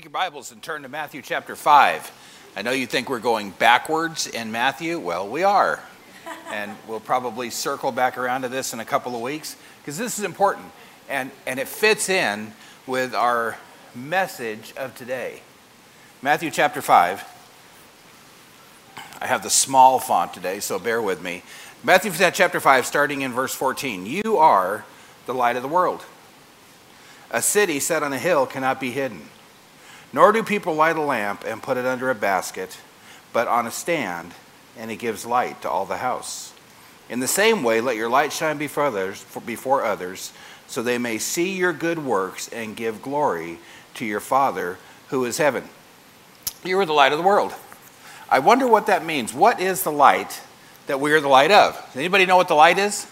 Take your Bibles and turn to Matthew chapter 5. I know you think we're going backwards in Matthew. Well, we are. And we'll probably circle back around to this in a couple of weeks because this is important and, and it fits in with our message of today. Matthew chapter 5. I have the small font today, so bear with me. Matthew chapter 5, starting in verse 14. You are the light of the world. A city set on a hill cannot be hidden. Nor do people light a lamp and put it under a basket, but on a stand, and it gives light to all the house. In the same way, let your light shine before others, before others, so they may see your good works and give glory to your Father who is heaven. You are the light of the world. I wonder what that means. What is the light that we are the light of? Does anybody know what the light is?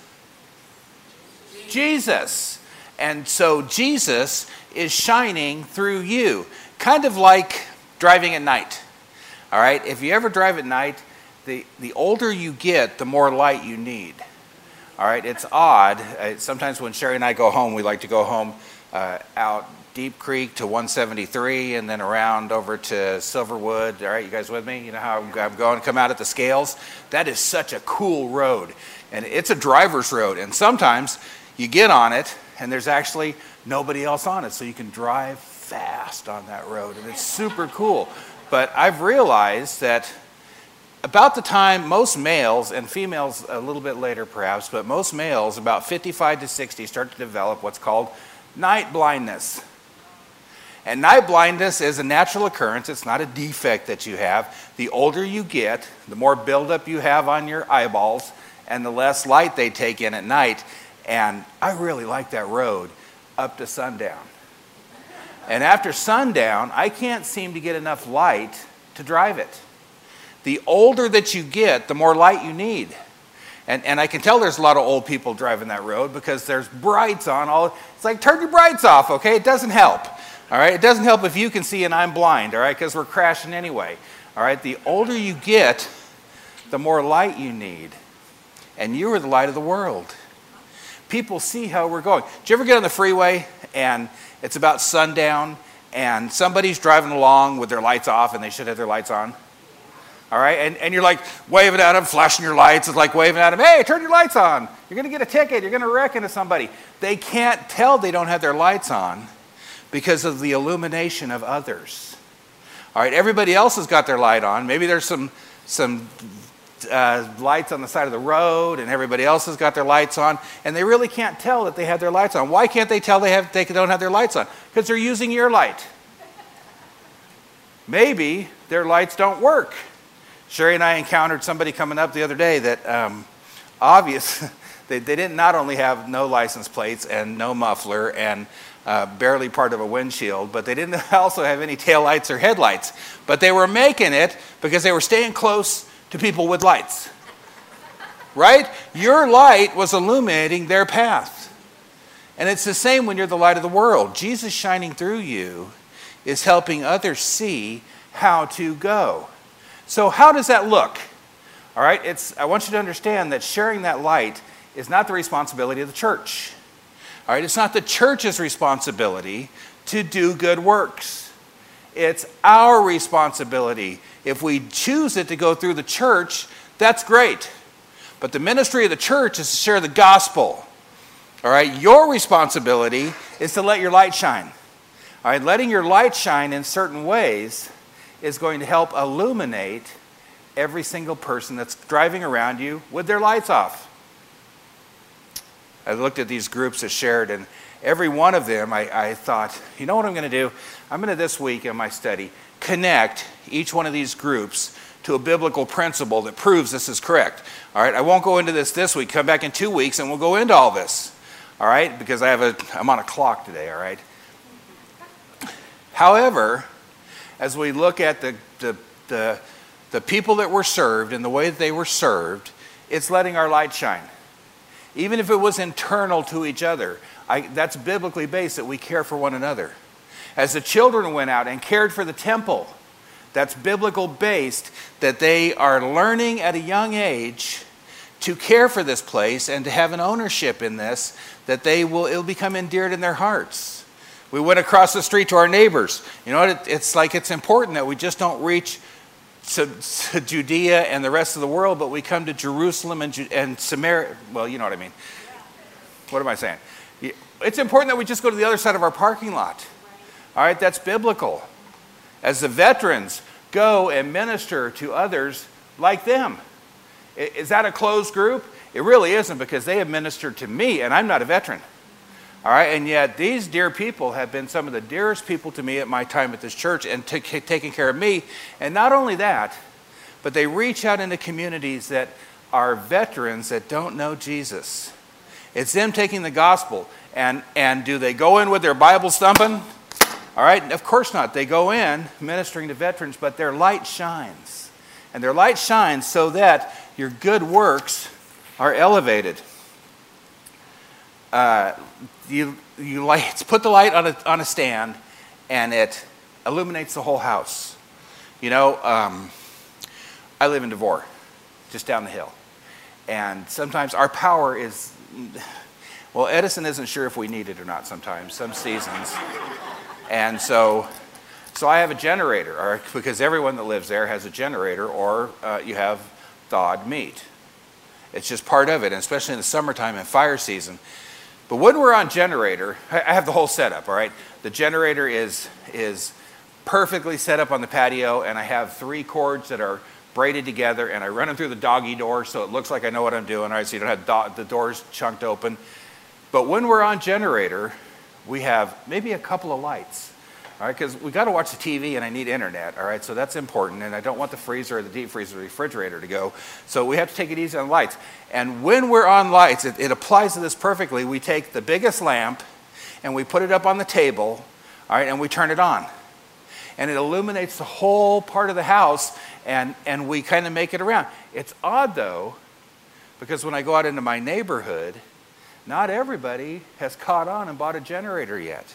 Jesus. And so Jesus is shining through you kind of like driving at night. All right, if you ever drive at night, the, the older you get, the more light you need. All right, it's odd. Uh, sometimes when Sherry and I go home, we like to go home uh, out Deep Creek to 173 and then around over to Silverwood. All right, you guys with me? You know how I'm, I'm going, to come out at the scales? That is such a cool road. And it's a driver's road. And sometimes you get on it and there's actually nobody else on it. So you can drive fast on that road, and it's super cool. But I've realized that about the time most males, and females a little bit later perhaps, but most males, about 55 to 60, start to develop what's called night blindness. And night blindness is a natural occurrence, it's not a defect that you have. The older you get, the more buildup you have on your eyeballs, and the less light they take in at night. And I really like that road up to sundown. And after sundown, I can't seem to get enough light to drive it. The older that you get, the more light you need. And, and I can tell there's a lot of old people driving that road because there's brights on all. It's like, turn your brights off, okay? It doesn't help. All right? It doesn't help if you can see and I'm blind, all right? Because we're crashing anyway. All right? The older you get, the more light you need. And you are the light of the world. People see how we're going. Did you ever get on the freeway and it's about sundown, and somebody's driving along with their lights off, and they should have their lights on. All right, and, and you're like waving at them, flashing your lights. It's like waving at them, hey, turn your lights on. You're going to get a ticket. You're going to wreck into somebody. They can't tell they don't have their lights on because of the illumination of others. All right, everybody else has got their light on. Maybe there's some, some uh, lights on the side of the road and everybody else has got their lights on and they really can't tell that they have their lights on. Why can't they tell they, have, they don't have their lights on? Because they're using your light. Maybe their lights don't work. Sherry and i encountered somebody coming up the other day that um, obvious they, they didn't not only have no license plates and no muffler and uh, barely part of a windshield, but they didn't also have any tail lights or headlights. But they were making it because they were staying close to people with lights. Right? Your light was illuminating their path. And it's the same when you're the light of the world. Jesus shining through you is helping others see how to go. So, how does that look? All right, it's, I want you to understand that sharing that light is not the responsibility of the church. All right, it's not the church's responsibility to do good works. It's our responsibility if we choose it to go through the church, that's great. But the ministry of the church is to share the gospel. All right, your responsibility is to let your light shine. All right, letting your light shine in certain ways is going to help illuminate every single person that's driving around you with their lights off. I looked at these groups that shared, and every one of them, I, I thought, you know what I'm going to do? I'm going to this week in my study connect each one of these groups to a biblical principle that proves this is correct. All right, I won't go into this this week. Come back in two weeks and we'll go into all this. All right, because I have a, I'm on a clock today. All right. However, as we look at the, the, the, the people that were served and the way that they were served, it's letting our light shine. Even if it was internal to each other, I, that's biblically based that we care for one another. As the children went out and cared for the temple, that's biblical based, that they are learning at a young age to care for this place and to have an ownership in this, that they will, it'll become endeared in their hearts. We went across the street to our neighbors. You know what? It, it's like it's important that we just don't reach to, to, Judea and the rest of the world, but we come to Jerusalem and, and Samaria. Well, you know what I mean. What am I saying? It's important that we just go to the other side of our parking lot. All right, that's biblical. As the veterans go and minister to others like them. Is that a closed group? It really isn't because they have ministered to me and I'm not a veteran. All right, and yet these dear people have been some of the dearest people to me at my time at this church and t- taking care of me. And not only that, but they reach out into communities that are veterans that don't know Jesus. It's them taking the gospel. And, and do they go in with their Bible thumping? All right, of course not. They go in ministering to veterans, but their light shines. And their light shines so that your good works are elevated. Uh, you, you light, put the light on a, on a stand and it illuminates the whole house. You know, um, I live in Devore, just down the hill. And sometimes our power is, well, Edison isn't sure if we need it or not sometimes, some seasons. And so, so I have a generator, or, because everyone that lives there has a generator, or uh, you have thawed meat. It's just part of it, and especially in the summertime and fire season. But when we're on generator, I have the whole setup, all right? The generator is, is perfectly set up on the patio, and I have three cords that are braided together, and I run them through the doggy door so it looks like I know what I'm doing, all right? So you don't have do- the doors chunked open. But when we're on generator, we have maybe a couple of lights all right, because we got to watch the TV and I need internet, all right, so that's important. And I don't want the freezer or the deep freezer or refrigerator to go. So we have to take it easy on lights. And when we're on lights, it, it applies to this perfectly. We take the biggest lamp and we put it up on the table, all right, and we turn it on. And it illuminates the whole part of the house and, and we kind of make it around. It's odd though, because when I go out into my neighborhood, not everybody has caught on and bought a generator yet.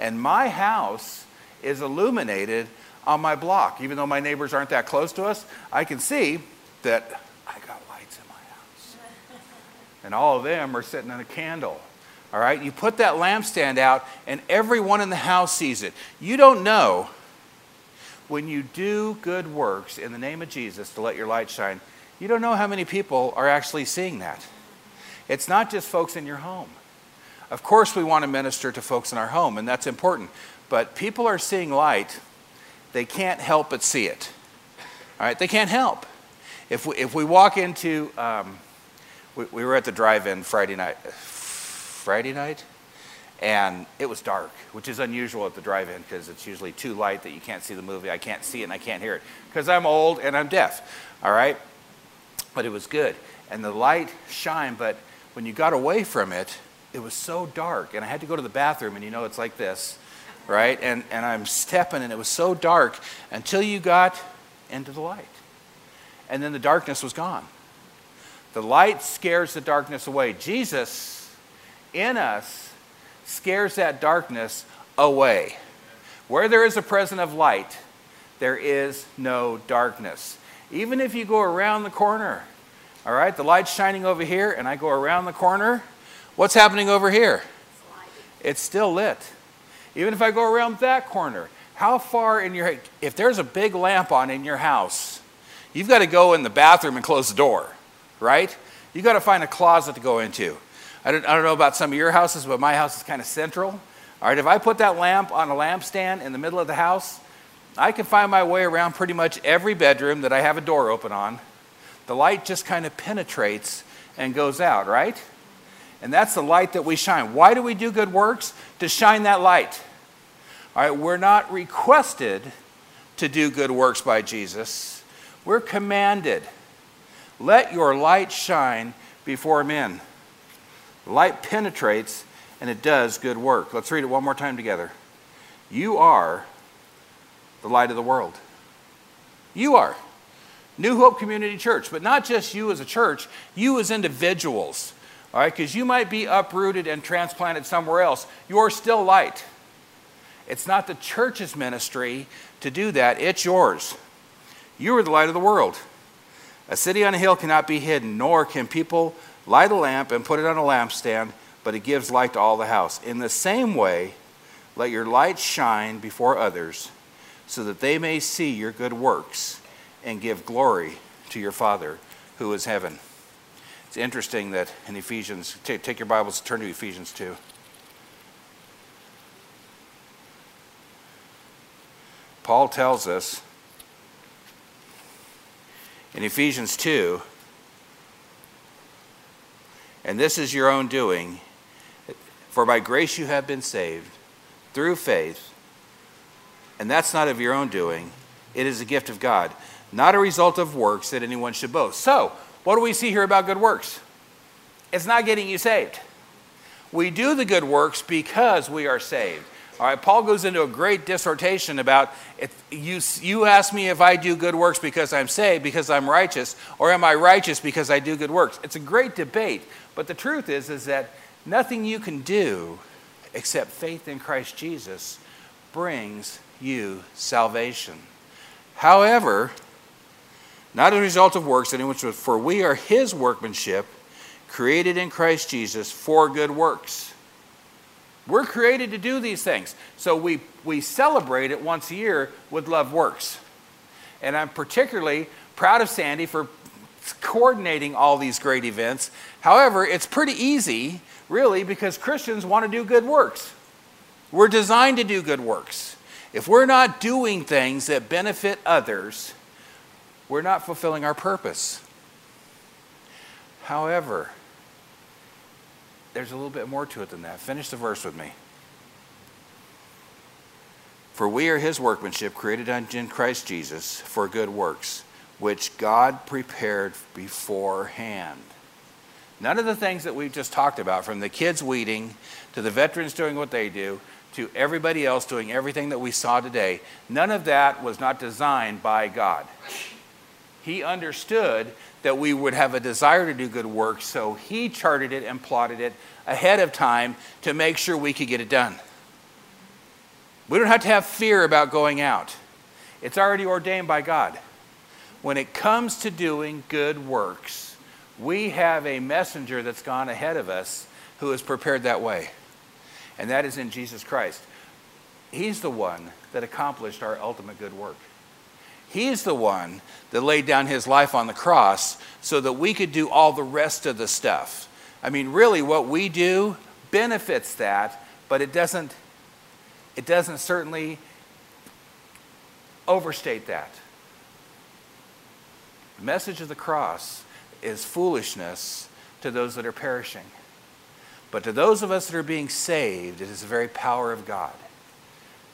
And my house is illuminated on my block. Even though my neighbors aren't that close to us, I can see that I got lights in my house. And all of them are sitting in a candle. All right? You put that lampstand out, and everyone in the house sees it. You don't know when you do good works in the name of Jesus to let your light shine, you don't know how many people are actually seeing that. It's not just folks in your home. Of course, we want to minister to folks in our home, and that's important. But people are seeing light, they can't help but see it. All right, they can't help. If we, if we walk into, um, we, we were at the drive in Friday night, Friday night, and it was dark, which is unusual at the drive in because it's usually too light that you can't see the movie. I can't see it and I can't hear it because I'm old and I'm deaf. All right? But it was good. And the light shined, but when you got away from it, it was so dark, and I had to go to the bathroom, and you know it's like this, right? And, and I'm stepping, and it was so dark until you got into the light. And then the darkness was gone. The light scares the darkness away. Jesus in us scares that darkness away. Where there is a presence of light, there is no darkness. Even if you go around the corner, all right, the light's shining over here, and I go around the corner, What's happening over here? It's still lit. Even if I go around that corner, how far in your if there's a big lamp on in your house, you've got to go in the bathroom and close the door, right? You've got to find a closet to go into. I don't, I don't know about some of your houses, but my house is kind of central. All right, if I put that lamp on a lampstand in the middle of the house, I can find my way around pretty much every bedroom that I have a door open on. The light just kind of penetrates and goes out, right? And that's the light that we shine. Why do we do good works? To shine that light. All right, we're not requested to do good works by Jesus, we're commanded. Let your light shine before men. Light penetrates and it does good work. Let's read it one more time together. You are the light of the world. You are. New Hope Community Church, but not just you as a church, you as individuals. All right, because you might be uprooted and transplanted somewhere else. You're still light. It's not the church's ministry to do that, it's yours. You are the light of the world. A city on a hill cannot be hidden, nor can people light a lamp and put it on a lampstand, but it gives light to all the house. In the same way, Let your light shine before others, so that they may see your good works and give glory to your Father who is heaven. It's interesting that in Ephesians, take, take your Bibles, turn to Ephesians 2. Paul tells us in Ephesians 2, and this is your own doing, for by grace you have been saved through faith, and that's not of your own doing, it is a gift of God, not a result of works that anyone should boast. So, what do we see here about good works? It's not getting you saved. We do the good works because we are saved. All right, Paul goes into a great dissertation about if you, you ask me if I do good works because I'm saved, because I'm righteous, or am I righteous because I do good works? It's a great debate, but the truth is, is that nothing you can do except faith in Christ Jesus brings you salvation. However, not as a result of works, should, for we are his workmanship, created in Christ Jesus for good works we're created to do these things. So we, we celebrate it once a year with Love Works. And I'm particularly proud of Sandy for coordinating all these great events. However, it's pretty easy, really, because Christians want to do good works. We're designed to do good works. If we're not doing things that benefit others, we're not fulfilling our purpose. However, there's a little bit more to it than that. Finish the verse with me. For we are his workmanship, created in Christ Jesus for good works, which God prepared beforehand. None of the things that we've just talked about, from the kids weeding to the veterans doing what they do, to everybody else doing everything that we saw today, none of that was not designed by God. He understood that we would have a desire to do good work, so he charted it and plotted it ahead of time to make sure we could get it done. We don't have to have fear about going out, it's already ordained by God. When it comes to doing good works, we have a messenger that's gone ahead of us who is prepared that way, and that is in Jesus Christ. He's the one that accomplished our ultimate good work. He's the one that laid down his life on the cross so that we could do all the rest of the stuff. I mean, really, what we do benefits that, but it doesn't, it doesn't certainly overstate that. The message of the cross is foolishness to those that are perishing. But to those of us that are being saved, it is the very power of God.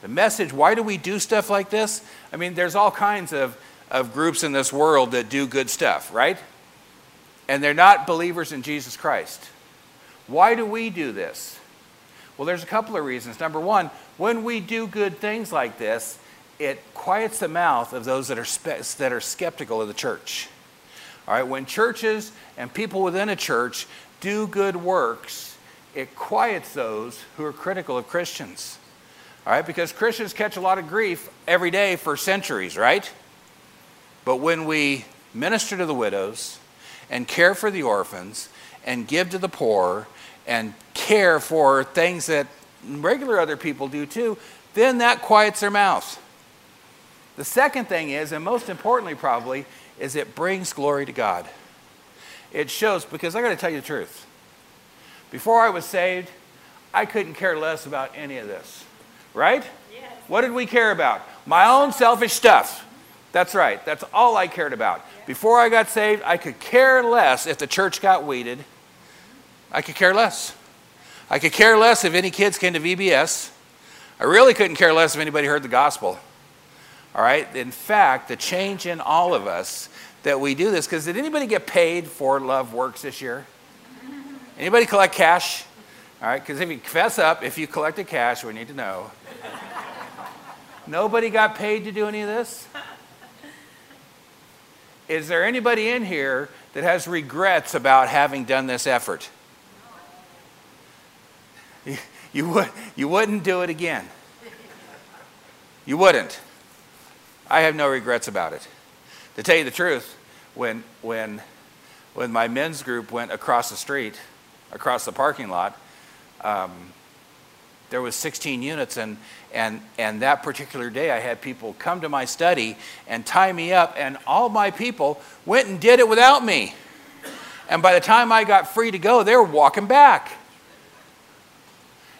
The message, why do we do stuff like this? I mean, there's all kinds of, of groups in this world that do good stuff, right? And they're not believers in Jesus Christ. Why do we do this? Well, there's a couple of reasons. Number one, when we do good things like this, it quiets the mouth of those that are, spe- that are skeptical of the church. All right, when churches and people within a church do good works, it quiets those who are critical of Christians. All right, because Christians catch a lot of grief every day for centuries, right? But when we minister to the widows and care for the orphans and give to the poor and care for things that regular other people do too, then that quiets their mouths. The second thing is, and most importantly probably, is it brings glory to God. It shows, because I got to tell you the truth. Before I was saved, I couldn't care less about any of this. Right? Yes. What did we care about? My own selfish stuff. That's right. That's all I cared about. Before I got saved, I could care less if the church got weeded. I could care less. I could care less if any kids came to VBS. I really couldn't care less if anybody heard the gospel. All right? In fact, the change in all of us that we do this, because did anybody get paid for Love Works this year? Anybody collect cash? All right, because if you fess up, if you collected cash, we need to know. Nobody got paid to do any of this? Is there anybody in here that has regrets about having done this effort? You, you, would, you wouldn't do it again. You wouldn't. I have no regrets about it. To tell you the truth, when, when, when my men's group went across the street, across the parking lot, um, there was 16 units and and and that particular day i had people come to my study and tie me up and all my people went and did it without me. And by the time i got free to go they were walking back.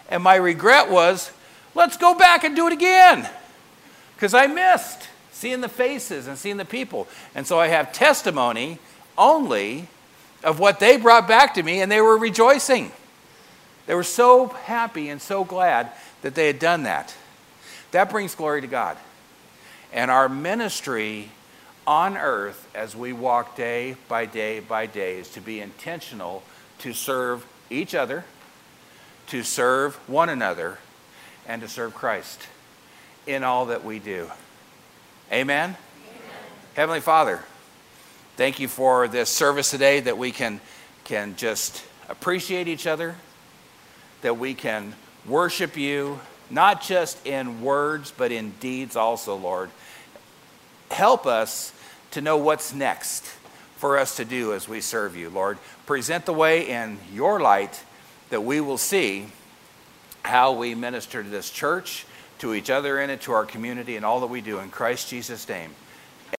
And my regret was let's go back and do it again. Because i missed seeing the faces and seeing the people. And so i have testimony only of what they brought back to me and they were rejoicing they were so happy and so glad that they had done that. That brings glory to God. And our ministry on earth as we walk day by day by day is to be intentional to serve each other, to serve one another, and to serve Christ in all that we do. Amen? Amen? Heavenly Father, thank you for this service today that we can, can just appreciate each other that we can worship you, not just in words, but in deeds also, Lord. Help us to know what's next for us to do as we serve you, Lord. Present the way in your light that we will see how we minister to this church, to each other in it, to our community, and all that we do. In Christ Jesus' name.